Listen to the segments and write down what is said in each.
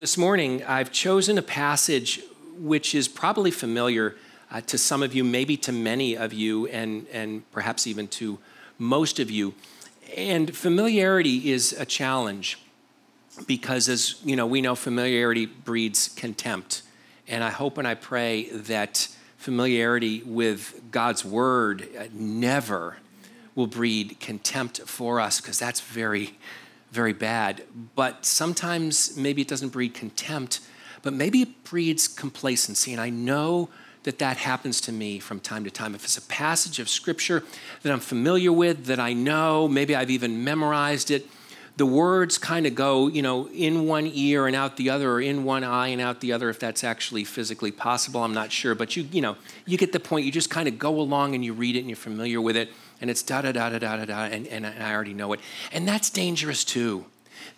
This morning, I've chosen a passage which is probably familiar uh, to some of you, maybe to many of you, and, and perhaps even to most of you. And familiarity is a challenge because, as you know, we know familiarity breeds contempt. And I hope and I pray that familiarity with God's word uh, never will breed contempt for us because that's very very bad. But sometimes maybe it doesn't breed contempt, but maybe it breeds complacency. And I know that that happens to me from time to time. If it's a passage of scripture that I'm familiar with, that I know, maybe I've even memorized it, the words kind of go, you know, in one ear and out the other, or in one eye and out the other, if that's actually physically possible. I'm not sure. But you, you know, you get the point. You just kind of go along and you read it and you're familiar with it and it's da da da da da da da, and, and I already know it. And that's dangerous too,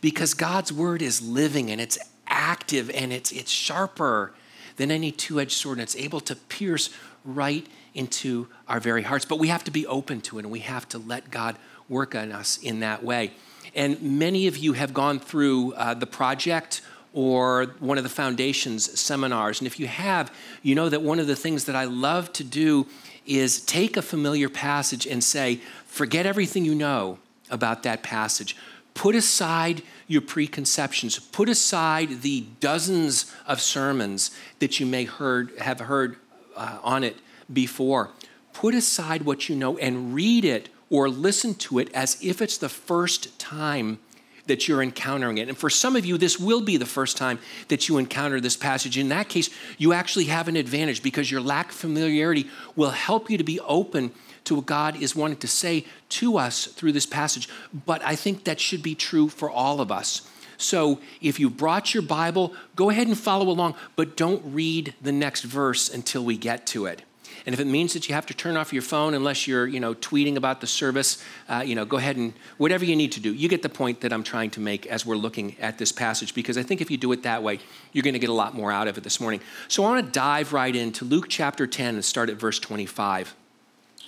because God's word is living and it's active and it's, it's sharper than any two edged sword, and it's able to pierce right into our very hearts. But we have to be open to it, and we have to let God work on us in that way. And many of you have gone through uh, the project or one of the foundation's seminars. And if you have, you know that one of the things that I love to do is take a familiar passage and say, forget everything you know about that passage. Put aside your preconceptions. Put aside the dozens of sermons that you may heard, have heard uh, on it before. Put aside what you know and read it or listen to it as if it's the first time that you're encountering it. And for some of you, this will be the first time that you encounter this passage. In that case, you actually have an advantage because your lack of familiarity will help you to be open to what God is wanting to say to us through this passage. But I think that should be true for all of us. So if you brought your Bible, go ahead and follow along, but don't read the next verse until we get to it. And if it means that you have to turn off your phone unless you're, you know, tweeting about the service, uh, you know, go ahead and whatever you need to do. You get the point that I'm trying to make as we're looking at this passage, because I think if you do it that way, you're going to get a lot more out of it this morning. So I want to dive right into Luke chapter 10 and start at verse 25.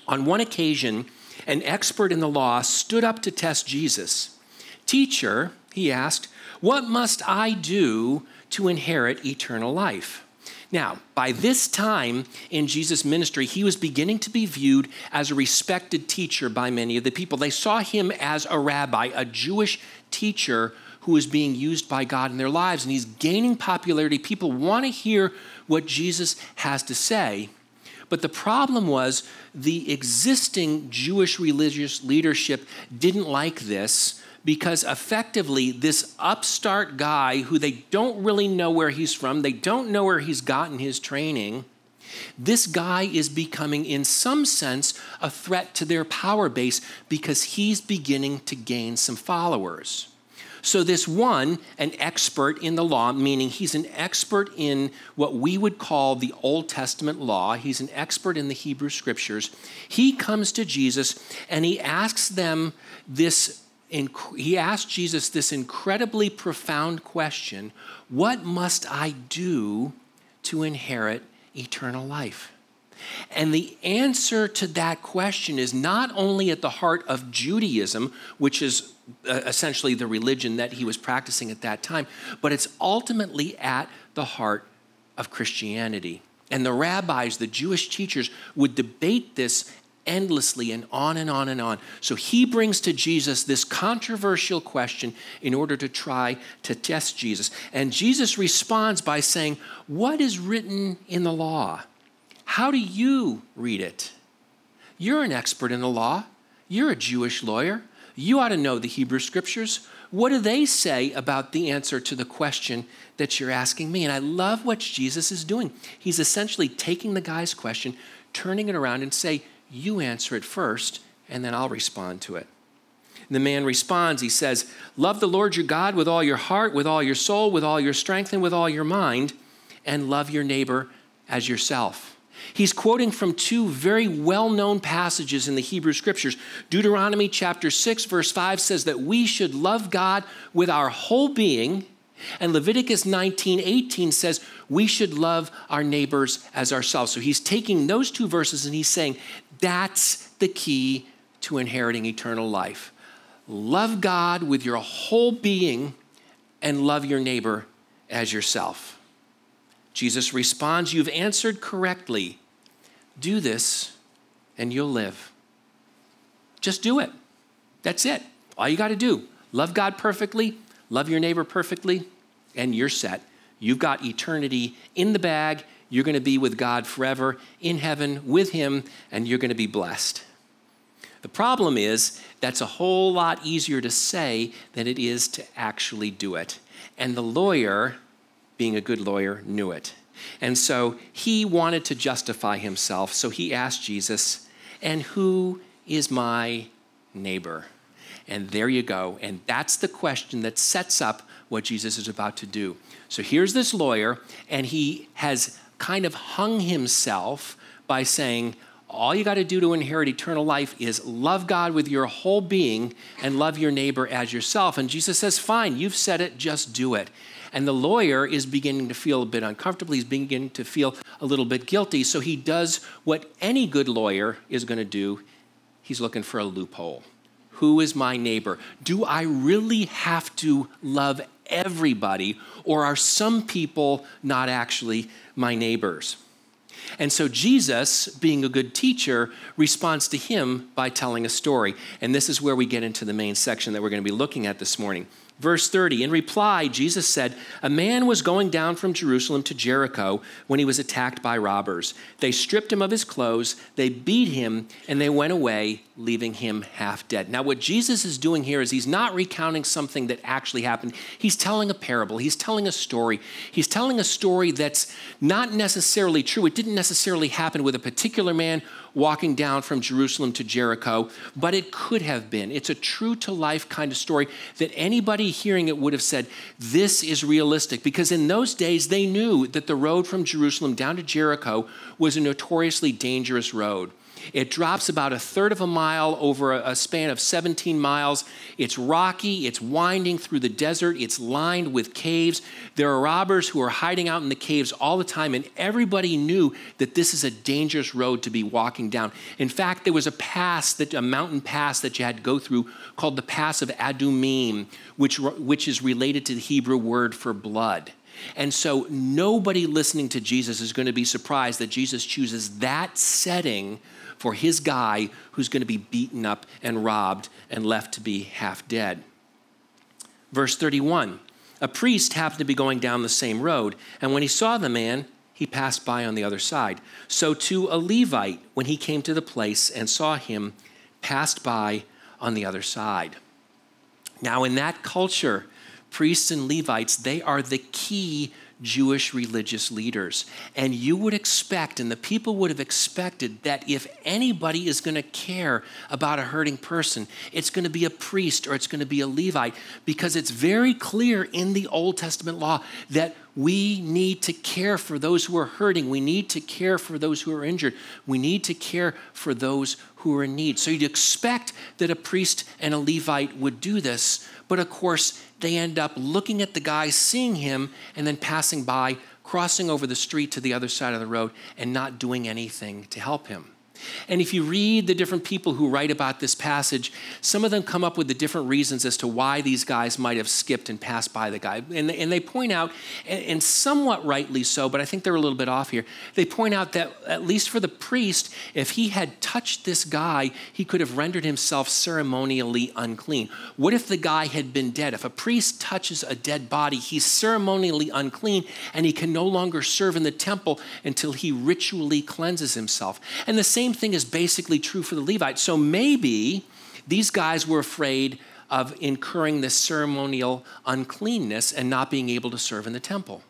On one occasion, an expert in the law stood up to test Jesus. Teacher, he asked, what must I do to inherit eternal life? Now, by this time in Jesus' ministry, he was beginning to be viewed as a respected teacher by many of the people. They saw him as a rabbi, a Jewish teacher who was being used by God in their lives, and he's gaining popularity. People want to hear what Jesus has to say. But the problem was the existing Jewish religious leadership didn't like this because effectively, this upstart guy who they don't really know where he's from, they don't know where he's gotten his training, this guy is becoming, in some sense, a threat to their power base because he's beginning to gain some followers. So, this one, an expert in the law, meaning he's an expert in what we would call the Old Testament law, he's an expert in the Hebrew scriptures. He comes to Jesus and he asks them this he asked Jesus this incredibly profound question What must I do to inherit eternal life? And the answer to that question is not only at the heart of Judaism, which is uh, essentially the religion that he was practicing at that time, but it's ultimately at the heart of Christianity. And the rabbis, the Jewish teachers, would debate this endlessly and on and on and on. So he brings to Jesus this controversial question in order to try to test Jesus. And Jesus responds by saying, What is written in the law? How do you read it? You're an expert in the law, you're a Jewish lawyer. You ought to know the Hebrew scriptures. What do they say about the answer to the question that you're asking me? And I love what Jesus is doing. He's essentially taking the guy's question, turning it around, and say, you answer it first, and then I'll respond to it. And the man responds, he says, Love the Lord your God with all your heart, with all your soul, with all your strength, and with all your mind, and love your neighbor as yourself. He's quoting from two very well known passages in the Hebrew Scriptures. Deuteronomy chapter 6, verse 5 says that we should love God with our whole being and Leviticus 19 18 says we should love our neighbors as ourselves. So he's taking those two verses and he's saying that's the key to inheriting eternal life. Love God with your whole being and love your neighbor as yourself. Jesus responds, You've answered correctly. Do this and you'll live. Just do it. That's it. All you got to do. Love God perfectly, love your neighbor perfectly, and you're set. You've got eternity in the bag. You're going to be with God forever in heaven with Him, and you're going to be blessed. The problem is, that's a whole lot easier to say than it is to actually do it. And the lawyer, being a good lawyer, knew it. And so he wanted to justify himself. So he asked Jesus, And who is my neighbor? And there you go. And that's the question that sets up what Jesus is about to do. So here's this lawyer, and he has kind of hung himself by saying, all you got to do to inherit eternal life is love God with your whole being and love your neighbor as yourself. And Jesus says, Fine, you've said it, just do it. And the lawyer is beginning to feel a bit uncomfortable. He's beginning to feel a little bit guilty. So he does what any good lawyer is going to do he's looking for a loophole. Who is my neighbor? Do I really have to love everybody, or are some people not actually my neighbors? And so Jesus, being a good teacher, responds to him by telling a story. And this is where we get into the main section that we're going to be looking at this morning. Verse 30 In reply, Jesus said, A man was going down from Jerusalem to Jericho when he was attacked by robbers. They stripped him of his clothes, they beat him, and they went away, leaving him half dead. Now, what Jesus is doing here is he's not recounting something that actually happened. He's telling a parable, he's telling a story. He's telling a story that's not necessarily true. It didn't necessarily happen with a particular man walking down from Jerusalem to Jericho, but it could have been. It's a true to life kind of story that anybody hearing it would have said, This is realistic. Because in those days, they knew that the road from Jerusalem down to Jericho was a notoriously dangerous road. It drops about a third of a mile over a, span of 17 miles. It's rocky, it's winding through the desert, it's lined with caves. There are robbers who are hiding out in the caves all the time, and everybody knew that this is a dangerous road to be walking down. In fact, there was a pass, that, a mountain pass that you had to go through called the Pass of Adumim, which, which is related to the Hebrew word for blood. And so nobody listening to Jesus is going to be surprised that Jesus chooses that setting for his guy who's going to be beaten up and robbed and left to be half dead. Verse 31 A priest happened to be going down the same road, and when he saw the man, he passed by on the other side. So too a Levite, when he came to the place and saw him, passed by on the other side. Now, in that culture, priests and Levites, they are the key Jewish religious leaders. And you would expect, and the people would have expected, that if anybody is going to care about a hurting person, it's going to be a priest or it's going to be a Levite, because it's very clear in the Old Testament law that we need to care for those who are hurting. We need to care for those who are injured. We need to care for those who are in need. So you'd expect that a priest and a Levite would do this, but of course, they end up looking at the guy, seeing him, and then passing by, crossing over the street to the other side of the road, and not doing anything to help him. And if you read the different people who write about this passage, some of them come up with the different reasons as to why these guys might have skipped and passed by the guy. And, and they point out, and somewhat rightly so, but I think they're a little bit off here, they point out that at least for the priest, if he had touched this guy, he could have rendered himself ceremonially unclean. What if the guy had been dead? If a priest touches a dead body, he's ceremonially unclean and he can no longer serve in the temple until he ritually cleanses himself. And the same same thing is basically true for the Levites. So maybe these guys were afraid of incurring this ceremonial uncleanness and not being able to serve in the temple.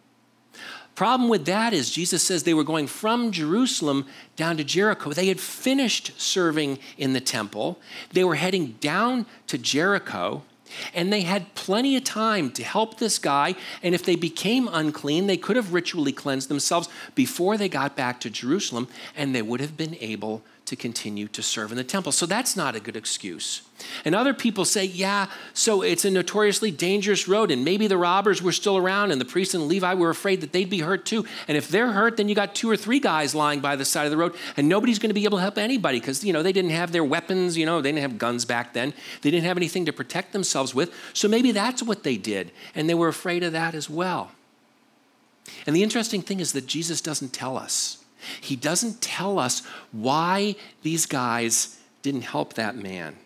Problem with that is Jesus says they were going from Jerusalem down to Jericho. They had finished serving in the temple. They were heading down to Jericho. And they had plenty of time to help this guy. And if they became unclean, they could have ritually cleansed themselves before they got back to Jerusalem, and they would have been able to continue to serve in the temple. So that's not a good excuse. And other people say, yeah, so it's a notoriously dangerous road, and maybe the robbers were still around, and the priest and Levi were afraid that they'd be hurt too. And if they're hurt, then you got two or three guys lying by the side of the road, and nobody's going to be able to help anybody because you know they didn't have their weapons. You know they didn't have guns back then. They didn't have anything to protect themselves with. So maybe that's what they did, and they were afraid of that as well. And the interesting thing is that Jesus doesn't tell us. He doesn't tell us why these guys didn't help that man.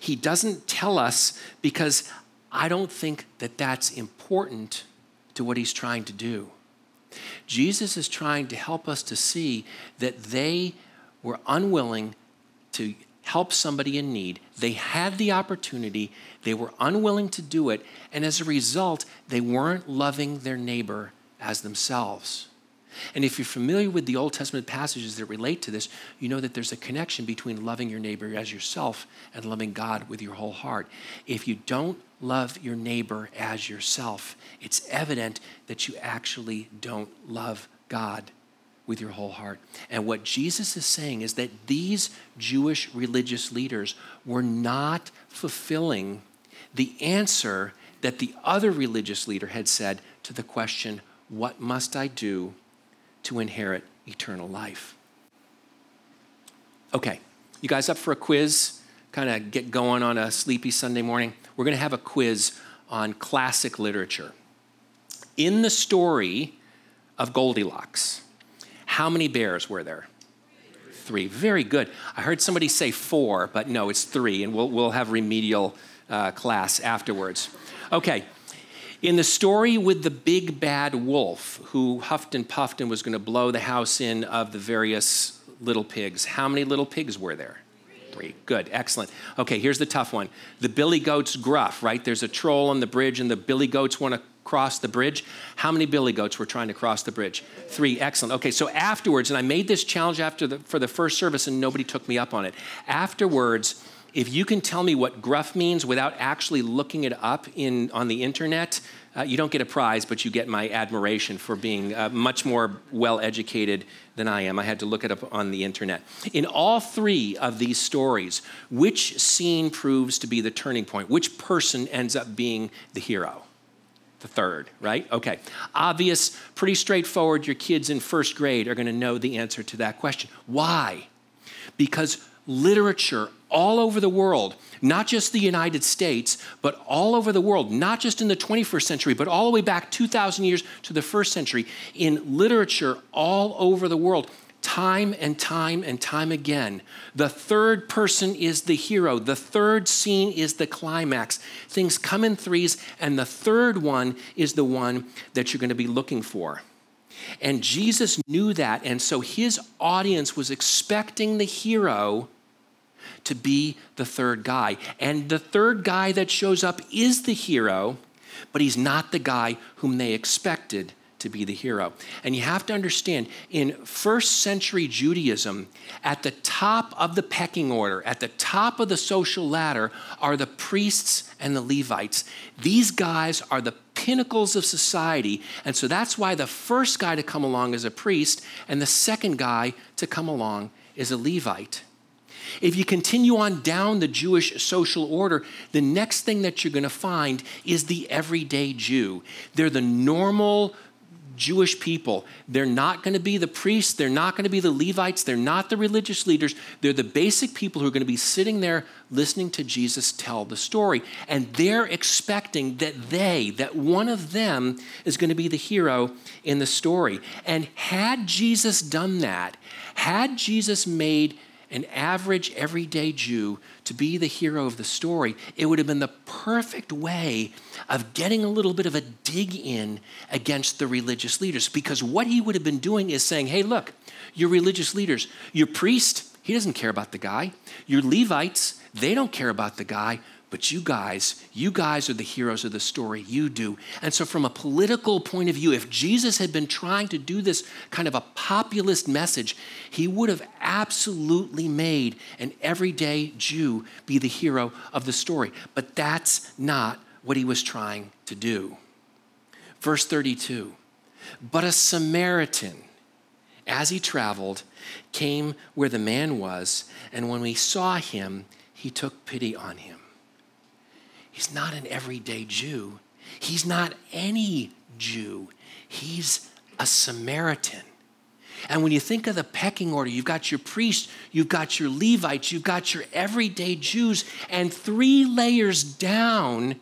He doesn't tell us because I don't think that that's important to what he's trying to do. Jesus is trying to help us to see that they were unwilling to help somebody in need. They had the opportunity, they were unwilling to do it, and as a result, they weren't loving their neighbor as themselves. And if you're familiar with the Old Testament passages that relate to this, you know that there's a connection between loving your neighbor as yourself and loving God with your whole heart. If you don't love your neighbor as yourself, it's evident that you actually don't love God with your whole heart. And what Jesus is saying is that these Jewish religious leaders were not fulfilling the answer that the other religious leader had said to the question, What must I do to inherit eternal life? Okay, you guys up for a quiz? Kind of get going on a sleepy Sunday morning. We're going to have a quiz on classic literature. In the story of Goldilocks, how many bears were there? Three. Very good. I heard somebody say four, but no, it's three, and we'll, we'll have remedial uh, class afterwards. Okay. In the story with the big bad wolf who huffed and puffed and was going to blow the house in of the various little pigs, how many little pigs were there? Three. Good, excellent. Okay, here's the tough one. The billy goat's gruff, right? There's a troll on the bridge, and the billy goats want to cross the bridge. How many billy goats were trying to cross the bridge? Three. Excellent. Okay, so afterwards, and I made this challenge after the, for the first service, and nobody took me up on it. Afterwards, if you can tell me what gruff means without actually looking it up in on the internet, uh, you don't get a prize, but you get my admiration for being uh, much more well educated than I am. I had to look it up on the internet. In all three of these stories, which scene proves to be the turning point? Which person ends up being the hero? the third, right? Okay. Obvious, pretty straightforward. Your kids in first grade are going to know the answer to that question. Why? Because literature all over the world, not just the United States, but all over the world, not just in the 21st century, but all the way back 2,000 years to the first century, in literature all over the world, time and time and time again. The third person is the hero. The third scene is the climax. Things come in threes, and the third one is the one that you're going to be looking for. And Jesus knew that, and so his audience was expecting the hero to be the third guy. And the third guy that shows up is the hero, but he's not the guy whom they expected to be the hero. And you have to understand in first century Judaism, at the top of the pecking order, at the top of the social ladder, are the priests and the Levites. These guys are the pinnacles of society. And so that's why the first guy to come along is a priest, and the second guy to come along is a Levite. If you continue on down the Jewish social order, the next thing that you're going to find is the everyday Jew. They're the normal Jewish people. They're not going to be the priests, they're not going to be the Levites, they're not the religious leaders. They're the basic people who are going to be sitting there listening to Jesus tell the story. And they're expecting that they, that one of them is going to be the hero in the story. And had Jesus done that, had Jesus made an average, everyday Jew to be the hero of the story, it would have been the perfect way of getting a little bit of a dig in against the religious leaders. Because what he would have been doing is saying, hey, look, your religious leaders, your priest, he doesn't care about the guy. Your Levites, they don't care about the guy. But you guys, you guys are the heroes of the story. You do. And so, from a political point of view, if Jesus had been trying to do this kind of a populist message, he would have absolutely made an everyday Jew be the hero of the story. But that's not what he was trying to do. Verse 32 But a Samaritan, as he traveled, came where the man was, and when we saw him, he took pity on him. He's not an everyday Jew. He's not any Jew. He's a Samaritan. And when you think of the pecking order, you've got your priests, you've got your Levites, you've got your everyday Jews, and three layers down,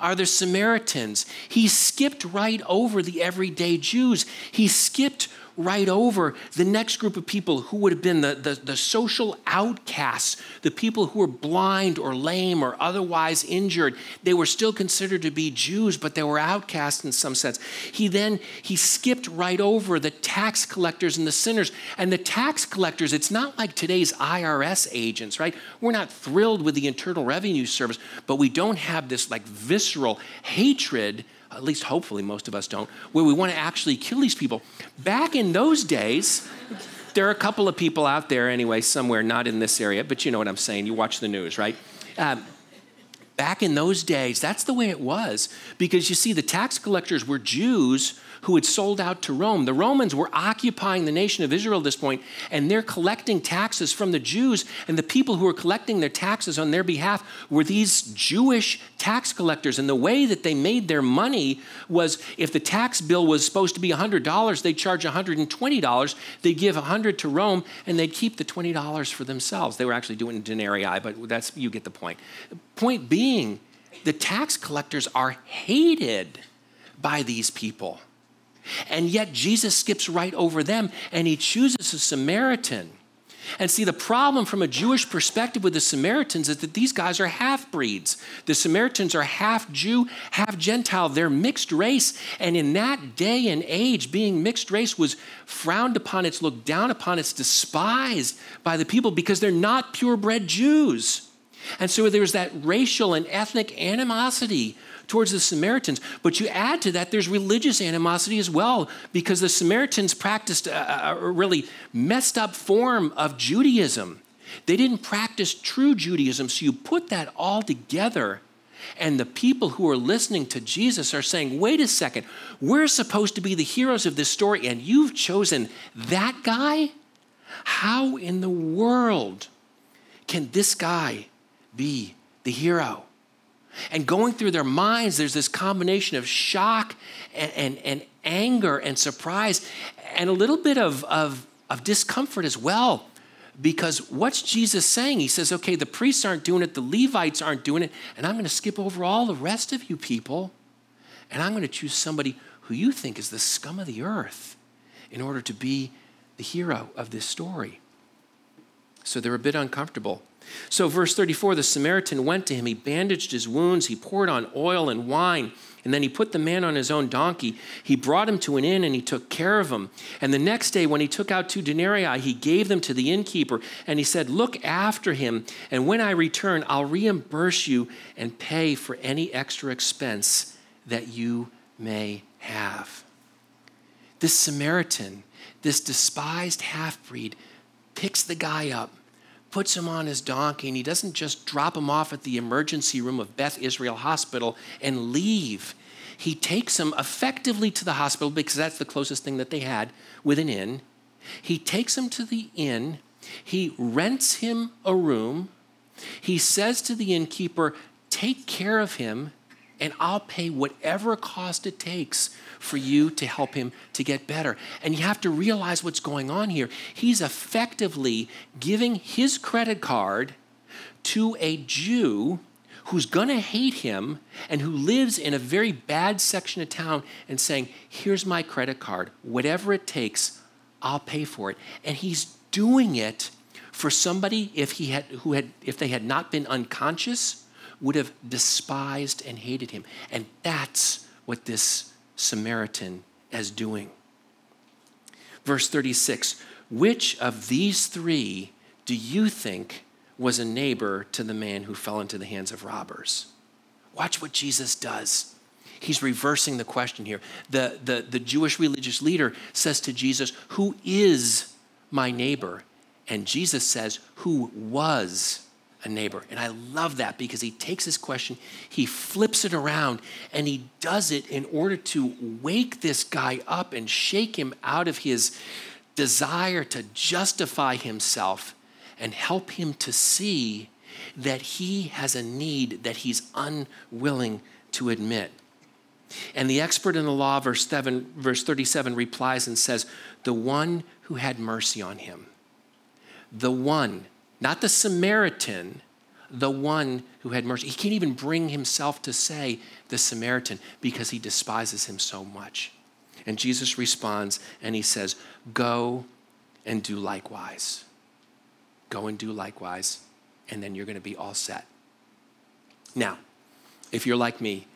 are the Samaritans. He skipped right over the everyday Jews. He skipped right over the next group of people who would have been the, the, the, social outcasts, the people who were blind or lame or otherwise injured. They were still considered to be Jews, but they were outcasts in some sense. He then he skipped right over the tax collectors and the sinners. And the tax collectors, it's not like today's IRS agents, right? We're not thrilled with the Internal Revenue Service, but we don't have this like visceral hatred at least hopefully most of us don't, where we want to actually kill these people. Back in those days, there are a couple of people out there anyway, somewhere, not in this area, but you know what I'm saying. You watch the news, right? Um, back in those days, that's the way it was because you see, the tax collectors were Jews who had sold out to Rome. The Romans were occupying the nation of Israel at this point, and they're collecting taxes from the Jews. And the people who were collecting their taxes on their behalf were these Jewish tax collectors. And the way that they made their money was if the tax bill was supposed to be $100, they'd charge $120. They'd give 100 to Rome, and they'd keep the $20 for themselves. They were actually doing denarii, but that's you get the point. Point being, the tax collectors are hated by these people. And yet Jesus skips right over them and he chooses a Samaritan. And see, the problem from a Jewish perspective with the Samaritans is that these guys are half breeds. The Samaritans are half Jew, half Gentile. They're mixed race. And in that day and age, being mixed race was frowned upon, it's looked down upon, it's despised by the people because they're not purebred Jews. And so there's that racial and ethnic animosity towards the Samaritans. But you add to that, there's religious animosity as well, because the Samaritans practiced a, a really messed up form of Judaism. They didn't practice true Judaism. So you put that all together, and the people who are listening to Jesus are saying, wait a second, we're supposed to be the heroes of this story, and you've chosen that guy? How in the world can this guy be the hero? And going through their minds, there's this combination of shock and, and, and anger and surprise and a little bit of, of, of discomfort as well. Because what's Jesus saying? He says, okay, the priests aren't doing it, the Levites aren't doing it, and I'm going to skip over all the rest of you people, and I'm going to choose somebody who you think is the scum of the earth in order to be the hero of this story. So they're a bit uncomfortable. So, verse 34 the Samaritan went to him, he bandaged his wounds, he poured on oil and wine. And then he put the man on his own donkey. He brought him to an inn and he took care of him. And the next day, when he took out two denarii, he gave them to the innkeeper. And he said, Look after him. And when I return, I'll reimburse you and pay for any extra expense that you may have. This Samaritan, this despised half breed, picks the guy up puts him on his donkey, and he doesn't just drop him off at the emergency room of Beth Israel Hospital and leave. He takes him effectively to the hospital because that's the closest thing that they had with an inn. He takes him to the inn. He rents him a room. He says to the innkeeper, Take care of him, and I'll pay whatever cost it takes for you to help him to get better. And you have to realize what's going on here. He's effectively giving his credit card to a Jew who's going to hate him and who lives in a very bad section of town and saying, Here's my credit card. Whatever it takes, I'll pay for it. And he's doing it for somebody if he had who had if they had not been unconscious would have despised and hated him. And that's what this Samaritan is doing. Verse 36 Which of these three do you think was a neighbor to the man who fell into the hands of robbers? Watch what Jesus does. He's reversing the question here. The, the, the Jewish religious leader says to Jesus, Who is my neighbor? And Jesus says, Who was a neighbor. And I love that because he takes this question, he flips it around, and he does it in order to wake this guy up and shake him out of his desire to justify himself and help him to see that he has a need that he's unwilling to admit. And the expert in the law, verse, 7, verse 37, replies and says, The one who had mercy on him. The one not the Samaritan, the one who had mercy. He can't even bring himself to say the Samaritan because he despises him so much. And Jesus responds and he says, Go and do likewise. Go and do likewise, and then you're going to be all set. Now, if you're like me,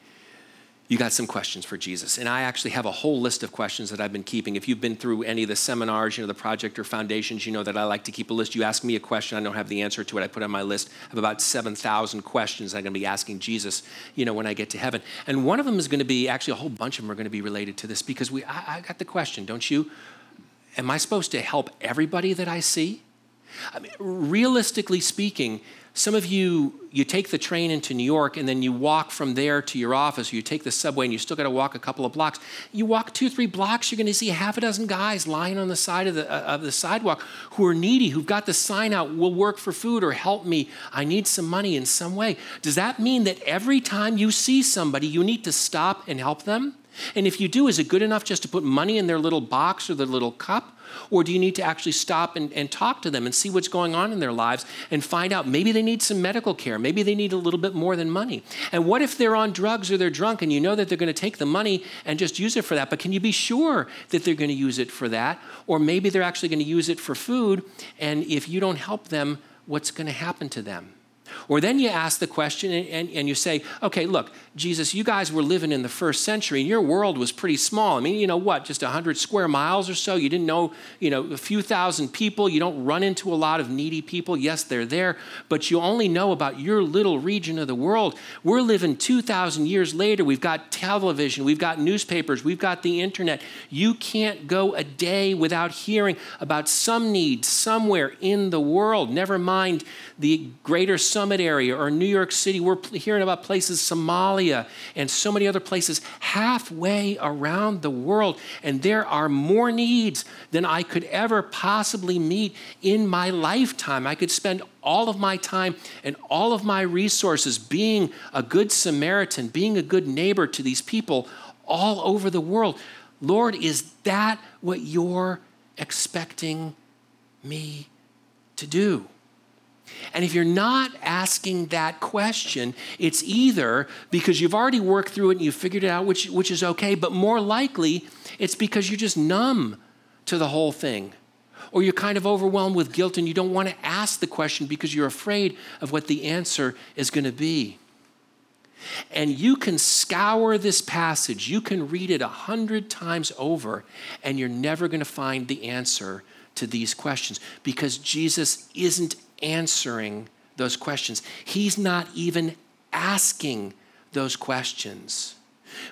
you got some questions for Jesus. And I actually have a whole list of questions that I've been keeping. If you've been through any of the seminars, you know, the project or foundations, you know that I like to keep a list. You ask me a question, I don't have the answer to it. I put on my list of about 7,000 questions I'm going to be asking Jesus, you know, when I get to heaven. And one of them is going to be, actually, a whole bunch of them are going to be related to this because we, I, I got the question, don't you? Am I supposed to help everybody that I see? I mean, realistically speaking, some of you, you take the train into New York and then you walk from there to your office, or you take the subway and you still got to walk a couple of blocks. You walk two, three blocks, you're going to see half a dozen guys lying on the side of the, uh, of the sidewalk who are needy, who've got the sign out, will work for food or help me. I need some money in some way. Does that mean that every time you see somebody, you need to stop and help them? And if you do, is it good enough just to put money in their little box or their little cup? Or do you need to actually stop and, and talk to them and see what's going on in their lives and find out maybe they need some medical care, maybe they need a little bit more than money? And what if they're on drugs or they're drunk and you know that they're going to take the money and just use it for that, but can you be sure that they're going to use it for that? Or maybe they're actually going to use it for food, and if you don't help them, what's going to happen to them? Or then you ask the question and, and, and, you say, okay, look, Jesus, you guys were living in the first century and your world was pretty small. I mean, you know what, just 100 square miles or so. You didn't know, you know, a few thousand people. You don't run into a lot of needy people. Yes, they're there, but you only know about your little region of the world. We're living 2,000 years later. We've got television, we've got newspapers, we've got the internet. You can't go a day without hearing about some need somewhere in the world, never mind the greater summit area or New York City. We're hearing about places, Somalia and so many other places halfway around the world. And there are more needs than I could ever possibly meet in my lifetime. I could spend all of my time and all of my resources being a good Samaritan, being a good neighbor to these people all over the world. Lord, is that what you're expecting me to do? And if you're not asking that question, it's either because you've already worked through it and you've figured it out, which, which is okay, but more likely it's because you're just numb to the whole thing. Or you're kind of overwhelmed with guilt and you don't want to ask the question because you're afraid of what the answer is going to be. And you can scour this passage, you can read it a hundred times over, and you're never going to find the answer to these questions because Jesus isn't answering those questions. He's not even asking those questions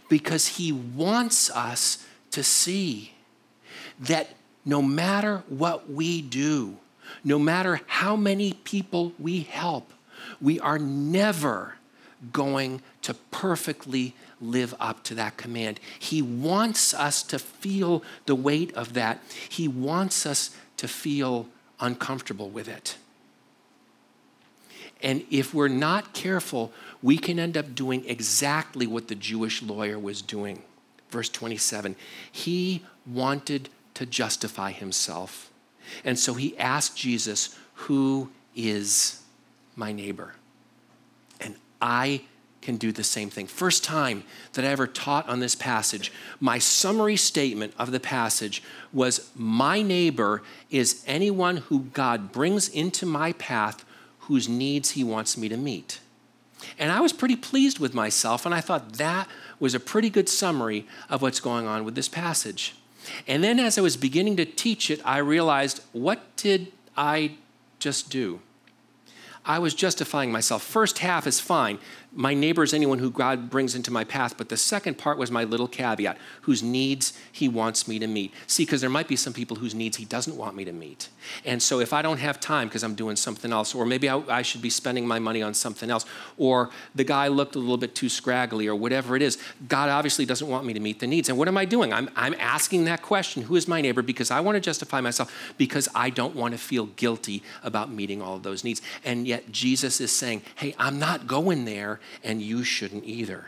because he wants us to see that no matter what we do, no matter how many people we help, we are never going to perfectly live up to that command. He wants us to feel the weight of that. He wants us to feel uncomfortable with it. And if we're not careful, we can end up doing exactly what the Jewish lawyer was doing. Verse 27 He wanted to justify himself. And so he asked Jesus, Who is my neighbor? And I can do the same thing. First time that I ever taught on this passage, my summary statement of the passage was My neighbor is anyone who God brings into my path whose needs he wants me to meet. And I was pretty pleased with myself, and I thought that was a pretty good summary of what's going on with this passage. And then as I was beginning to teach it, I realized what did I just do? I was justifying myself. First half is fine my neighbor is anyone who God brings into my path. But the second part was my little caveat whose needs he wants me to meet. See, because there might be some people whose needs he doesn't want me to meet. And so if I don't have time because I'm doing something else, or maybe I, I, should be spending my money on something else, or the guy looked a little bit too scraggly, or whatever it is, God obviously doesn't want me to meet the needs. And what am I doing? I'm, I'm asking that question who is my neighbor? Because I want to justify myself, because I don't want to feel guilty about meeting all of those needs. And yet Jesus is saying, hey, I'm not going there and you shouldn't either.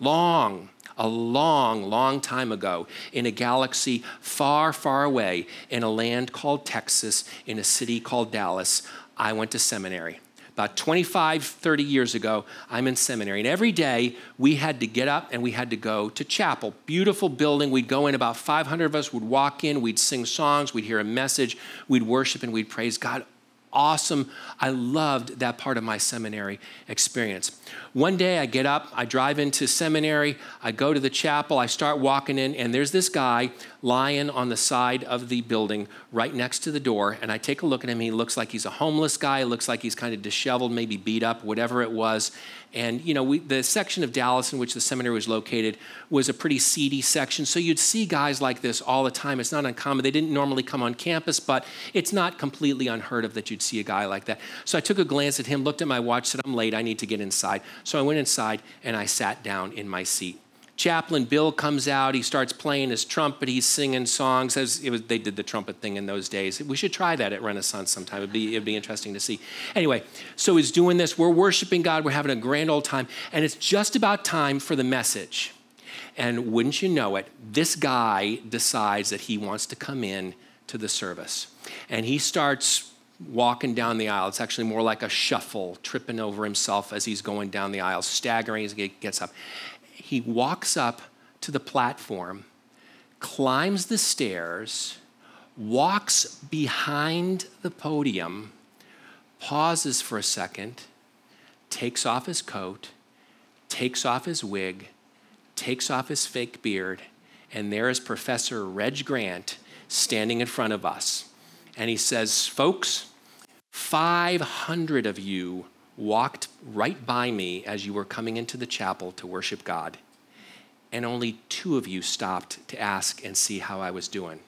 Long, a long, long time ago, in a galaxy far, far away, in a land called Texas, in a city called Dallas, I went to seminary. about 25, 30 years ago, I'm in seminary. And every day we had to get up and we had to go to chapel. Beautiful building. We'd go in, about 500 of us would walk in, we'd sing songs, we'd hear a message, we'd worship, and we'd praise God awesome. I loved that part of my seminary experience. One day I get up, I drive into seminary, I go to the chapel, I start walking in, and there's this guy lying on the side of the building right next to the door. And I take a look at him. He looks like he's a homeless guy, he looks like he's kind of disheveled, maybe beat up, whatever it was. And, you know, we, the section of Dallas in which the seminary was located was a pretty seedy section. So you'd see guys like this all the time. It's not uncommon. They didn't normally come on campus, but it's not completely unheard of that you'd see a guy like that. So I took a glance at him, looked at my watch, said, I'm late. I need to get inside. So I went inside and I sat down in my seat. Chaplain Bill comes out. He starts playing his trumpet. He's singing songs. As was, they did the trumpet thing in those days. We should try that at Renaissance sometime. It'd be, it'd be interesting to see. Anyway, so he's doing this. We're worshiping God. We're having a grand old time. And it's just about time for the message. And wouldn't you know it, this guy decides that he wants to come in to the service. And he starts walking down the aisle. It's actually more like a shuffle, tripping over himself as he's going down the aisle, staggering as he gets up he walks up to the platform, climbs the stairs, walks behind the podium, pauses for a second, takes off his coat, takes off his wig, takes off his fake beard, and there is Professor Reg Grant standing in front of us. And he says, Folks, 500 of you walked right by me as you were coming into the chapel to worship God, and only two of you stopped to ask and see how I was doing.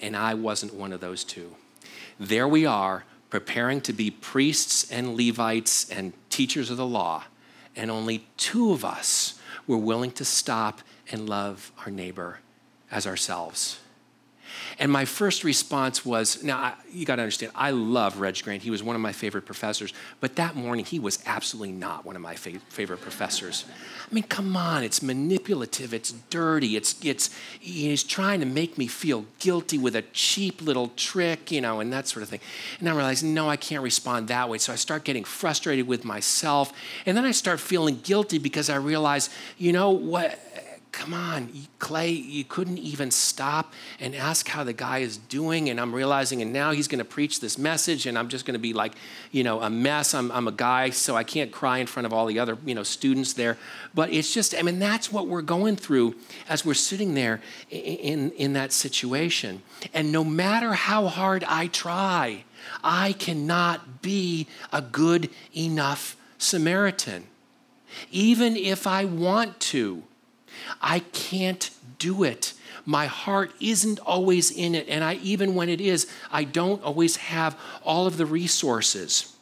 And I wasn't one of those two. There we are, preparing to be priests and Levites and teachers of the law, and only two of us were willing to stop and love our neighbor as ourselves. And my first response was now, I, you got to understand, I love Reg Grant. He was one of my favorite professors. But that morning, he was absolutely not one of my fa- favorite professors. I mean, come on, it's manipulative, it's dirty, it's, it's, he's trying to make me feel guilty with a cheap little trick, you know, and that sort of thing. And I realized, no, I can't respond that way. So I start getting frustrated with myself. And then I start feeling guilty because I realize, you know what? Come on, Clay, you couldn't even stop and ask how the guy is doing. And I'm realizing, and now he's going to preach this message, and I'm just going to be like, you know, a mess. I'm, I'm a guy, so I can't cry in front of all the other, you know, students there. But it's just, I mean, that's what we're going through as we're sitting there in, in, in that situation. And no matter how hard I try, I cannot be a good enough Samaritan. Even if I want to, I can't do it. My heart isn't always in it. And I, even when it is, I don't always have all of the resources.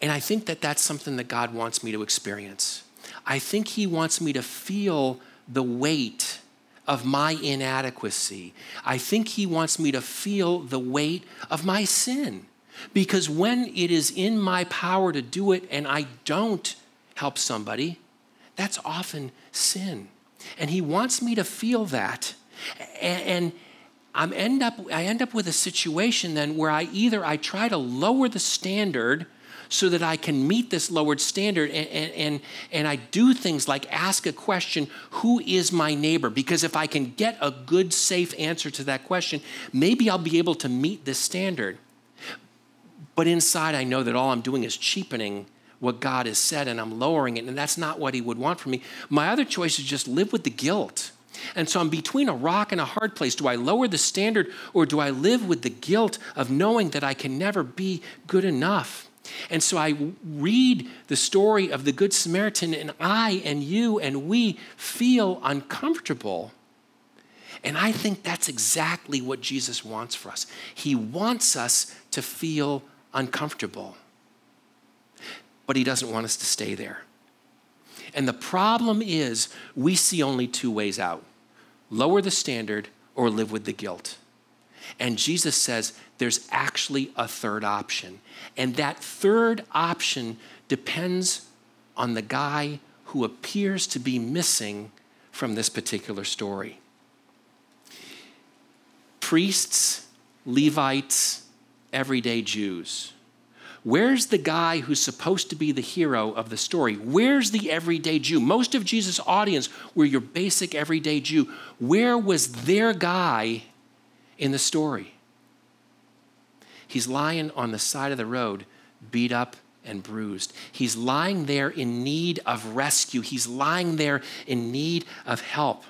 And I think that that's something that God wants me to experience. I think He wants me to feel the weight of my inadequacy. I think He wants me to feel the weight of my sin. Because when it is in my power to do it and I don't help somebody, that's often sin. And he wants me to feel that. And, I'm end up, I end up with a situation then where I either I try to lower the standard so that I can meet this lowered standard. And, and, and, I do things like ask a question Who is my neighbor? Because if I can get a good, safe answer to that question, maybe I'll be able to meet this standard. But inside, I know that all I'm doing is cheapening what God has said and I'm lowering it, and that's not what He would want from me. My other choice is just live with the guilt. And so I'm between a rock and a hard place. Do I lower the standard or do I live with the guilt of knowing that I can never be good enough? And so I read the story of the Good Samaritan, and I and you and we feel uncomfortable. And I think that's exactly what Jesus wants for us. He wants us to feel uncomfortable but He doesn't want us to stay there. And the problem is, we see only two ways out lower the standard or live with the guilt. And Jesus says there's actually a third option. And that third option depends on the guy who appears to be missing from this particular story. Priests, Levites, everyday Jews Where's the guy who's supposed to be the hero of the story? Where's the everyday Jew? Most of Jesus' audience were your basic everyday Jew. Where was their guy in the story? He's lying on the side of the road, beat up and bruised. He's lying there in need of rescue. He's lying there in need of help.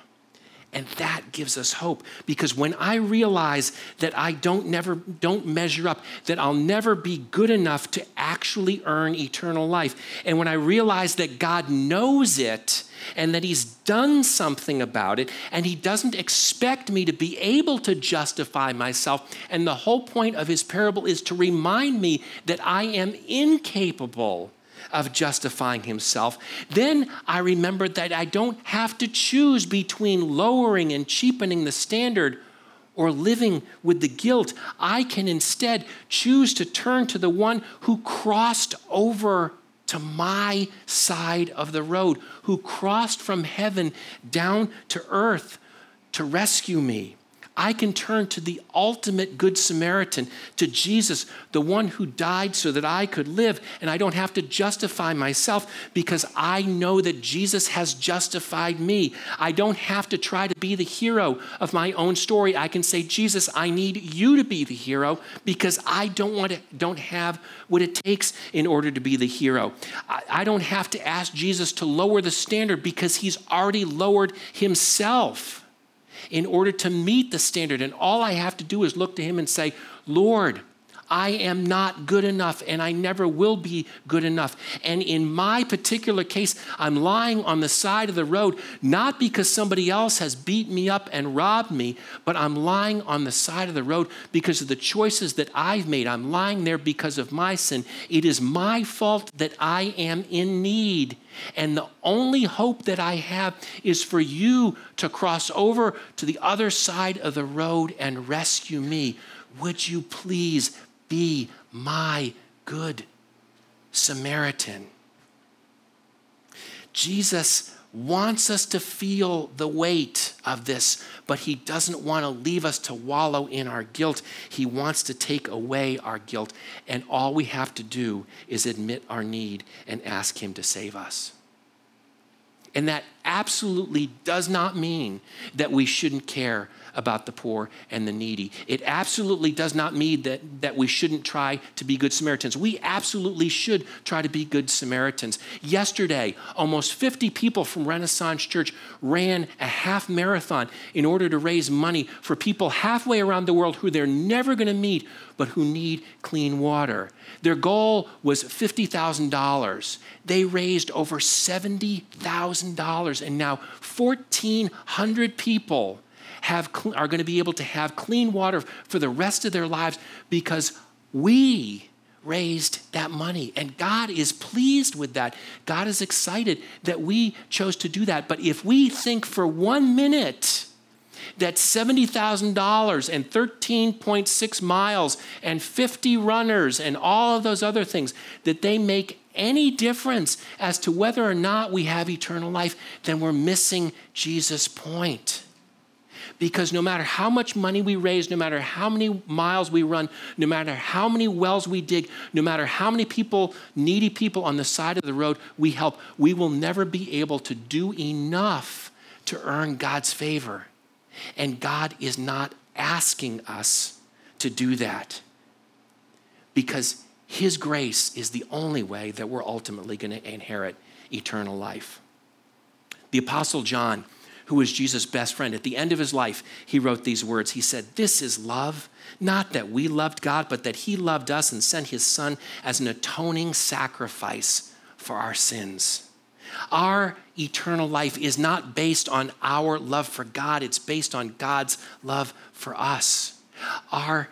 And that gives us hope. Because when I realize that I don't never don't measure up, that I'll never be good enough to actually earn eternal life, and when I realize that God knows it and that he's done something about it and he doesn't expect me to be able to justify myself, and the whole point of his parable is to remind me that I am incapable of justifying himself, then I remembered that I don't have to choose between lowering and cheapening the standard or living with the guilt. I can instead choose to turn to the one who crossed over to my side of the road, who crossed from heaven down to earth to rescue me. I can turn to the ultimate Good Samaritan, to Jesus, the one who died so that I could live, and I don't have to justify myself because I know that Jesus has justified me. I don't have to try to be the hero of my own story. I can say, Jesus, I need you to be the hero because I don't want to, don't have what it takes in order to be the hero. I, I don't have to ask Jesus to lower the standard because he's already lowered himself in order to meet the standard. And all I have to do is look to Him and say, Lord, I am not good enough and I never will be good enough. And in my particular case, I'm lying on the side of the road, not because somebody else has beat me up and robbed me, but I'm lying on the side of the road because of the choices that I've made. I'm lying there because of my sin. It is my fault that I am in need. And the only hope that I have is for you to cross over to the other side of the road and rescue me. Would you please be my good Samaritan? Jesus wants us to feel the weight of this, but he doesn't want to leave us to wallow in our guilt. He wants to take away our guilt, and all we have to do is admit our need and ask him to save us. And that absolutely does not mean that we shouldn't care about the poor and the needy. It absolutely does not mean that, that we shouldn't try to be good Samaritans. We absolutely should try to be good Samaritans. Yesterday, almost 50 people from Renaissance Church ran a half marathon in order to raise money for people halfway around the world who they're never going to meet but who need clean water. Their goal was $50,000. They raised over $70,000, and now 1,400 people have, are going to be able to have clean water for the rest of their lives because we raised that money. And God is pleased with that. God is excited that we chose to do that. But if we think for one minute that $70,000 and 13.6 miles and 50 runners and all of those other things, that they make any difference as to whether or not we have eternal life, then we're missing Jesus' point because no matter how much money we raise, no matter how many miles we run, no matter how many wells we dig, no matter how many people, needy people on the side of the road we help, we will never be able to do enough to earn God's favor. And God is not asking us to do that because His grace is the only way that we're ultimately going to inherit eternal life. The Apostle John who was Jesus' best friend, at the end of his life, he wrote these words. He said, This is love, not that we loved God, but that he loved us and sent his son as an atoning sacrifice for our sins. Our eternal life is not based on our love for God, it's based on God's love for us. Our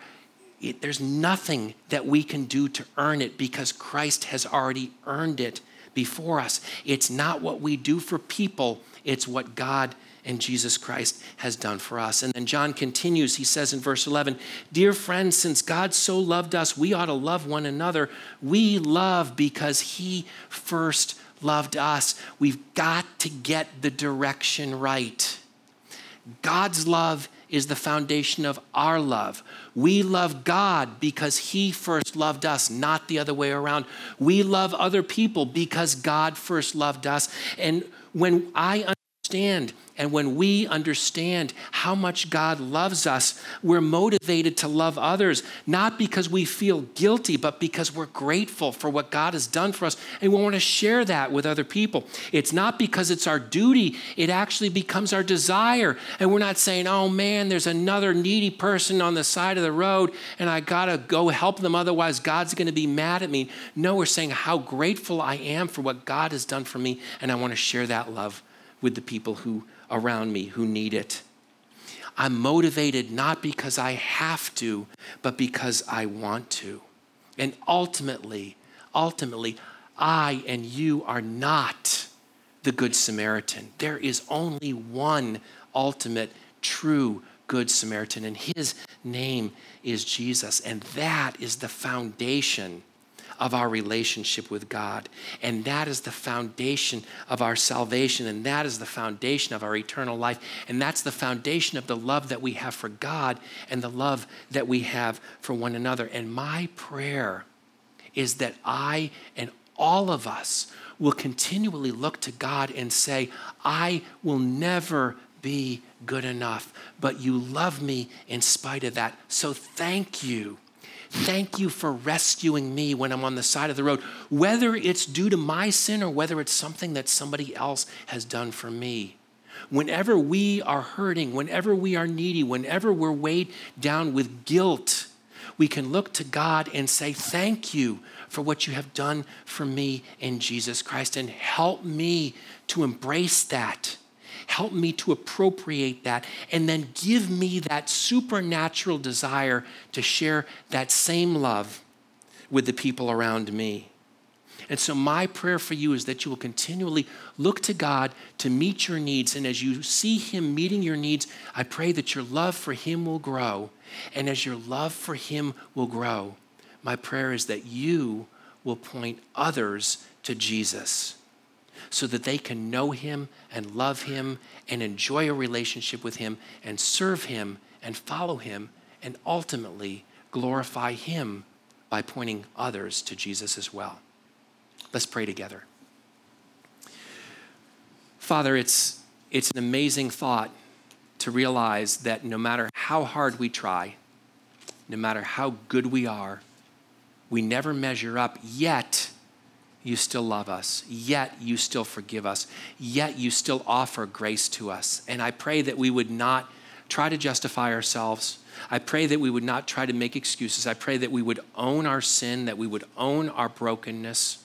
it, there's nothing that we can do to earn it because Christ has already earned it before us. It's not what we do for people, it's what God and Jesus Christ has done for us. And then John continues, he says in verse 11, Dear friends, since God so loved us, we ought to love one another. We love because he first loved us. We've got to get the direction right. God's love is the foundation of our love. We love God because He first loved us, not the other way around. We love other people because God first loved us. And when I understand and when we understand how much God loves us, we're motivated to love others, not because we feel guilty, but because we're grateful for what God has done for us. And we want to share that with other people. It's not because it's our duty, it actually becomes our desire. And we're not saying, oh man, there's another needy person on the side of the road and I got to go help them, otherwise God's going to be mad at me. No, we're saying how grateful I am for what God has done for me, and I want to share that love with the people who around me who need it. I'm motivated not because I have to, but because I want to. And ultimately, ultimately, I and you are not the Good Samaritan. There is only one ultimate, true Good Samaritan, and his name is Jesus. And that is the foundation of our relationship with God. And that is the foundation of our salvation. And that is the foundation of our eternal life. And that's the foundation of the love that we have for God and the love that we have for one another. And my prayer is that I and all of us will continually look to God and say, I will never be good enough, but you love me in spite of that. So thank you Thank you for rescuing me when I'm on the side of the road, whether it's due to my sin or whether it's something that somebody else has done for me. Whenever we are hurting, whenever we are needy, whenever we're weighed down with guilt, we can look to God and say, Thank you for what you have done for me in Jesus Christ, and help me to embrace that Help me to appropriate that and then give me that supernatural desire to share that same love with the people around me. And so, my prayer for you is that you will continually look to God to meet your needs. And as you see Him meeting your needs, I pray that your love for Him will grow. And as your love for Him will grow, my prayer is that you will point others to Jesus so that they can know Him and love Him and enjoy a relationship with Him and serve Him and follow Him and ultimately glorify Him by pointing others to Jesus as well. Let's pray together. Father, it's, it's an amazing thought to realize that no matter how hard we try, no matter how good we are, we never measure up, yet you still love us, yet you still forgive us, yet you still offer grace to us. And I pray that we would not try to justify ourselves. I pray that we would not try to make excuses. I pray that we would own our sin, that we would own our brokenness.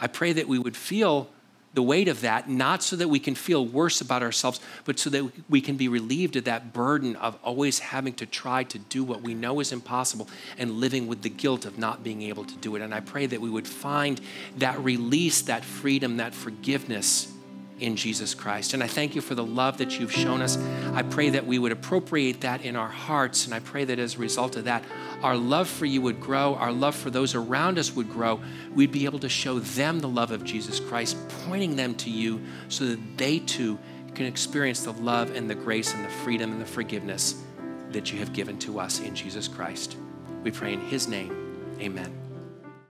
I pray that we would feel the weight of that, not so that we can feel worse about ourselves, but so that we can be relieved of that burden of always having to try to do what we know is impossible and living with the guilt of not being able to do it. And I pray that we would find that release, that freedom, that forgiveness in Jesus Christ. And I thank you for the love that you've shown us. I pray that we would appropriate that in our hearts. And I pray that as a result of that, our love for you would grow, our love for those around us would grow. We'd be able to show them the love of Jesus Christ, pointing them to you so that they too can experience the love and the grace and the freedom and the forgiveness that you have given to us in Jesus Christ. We pray in his name. Amen.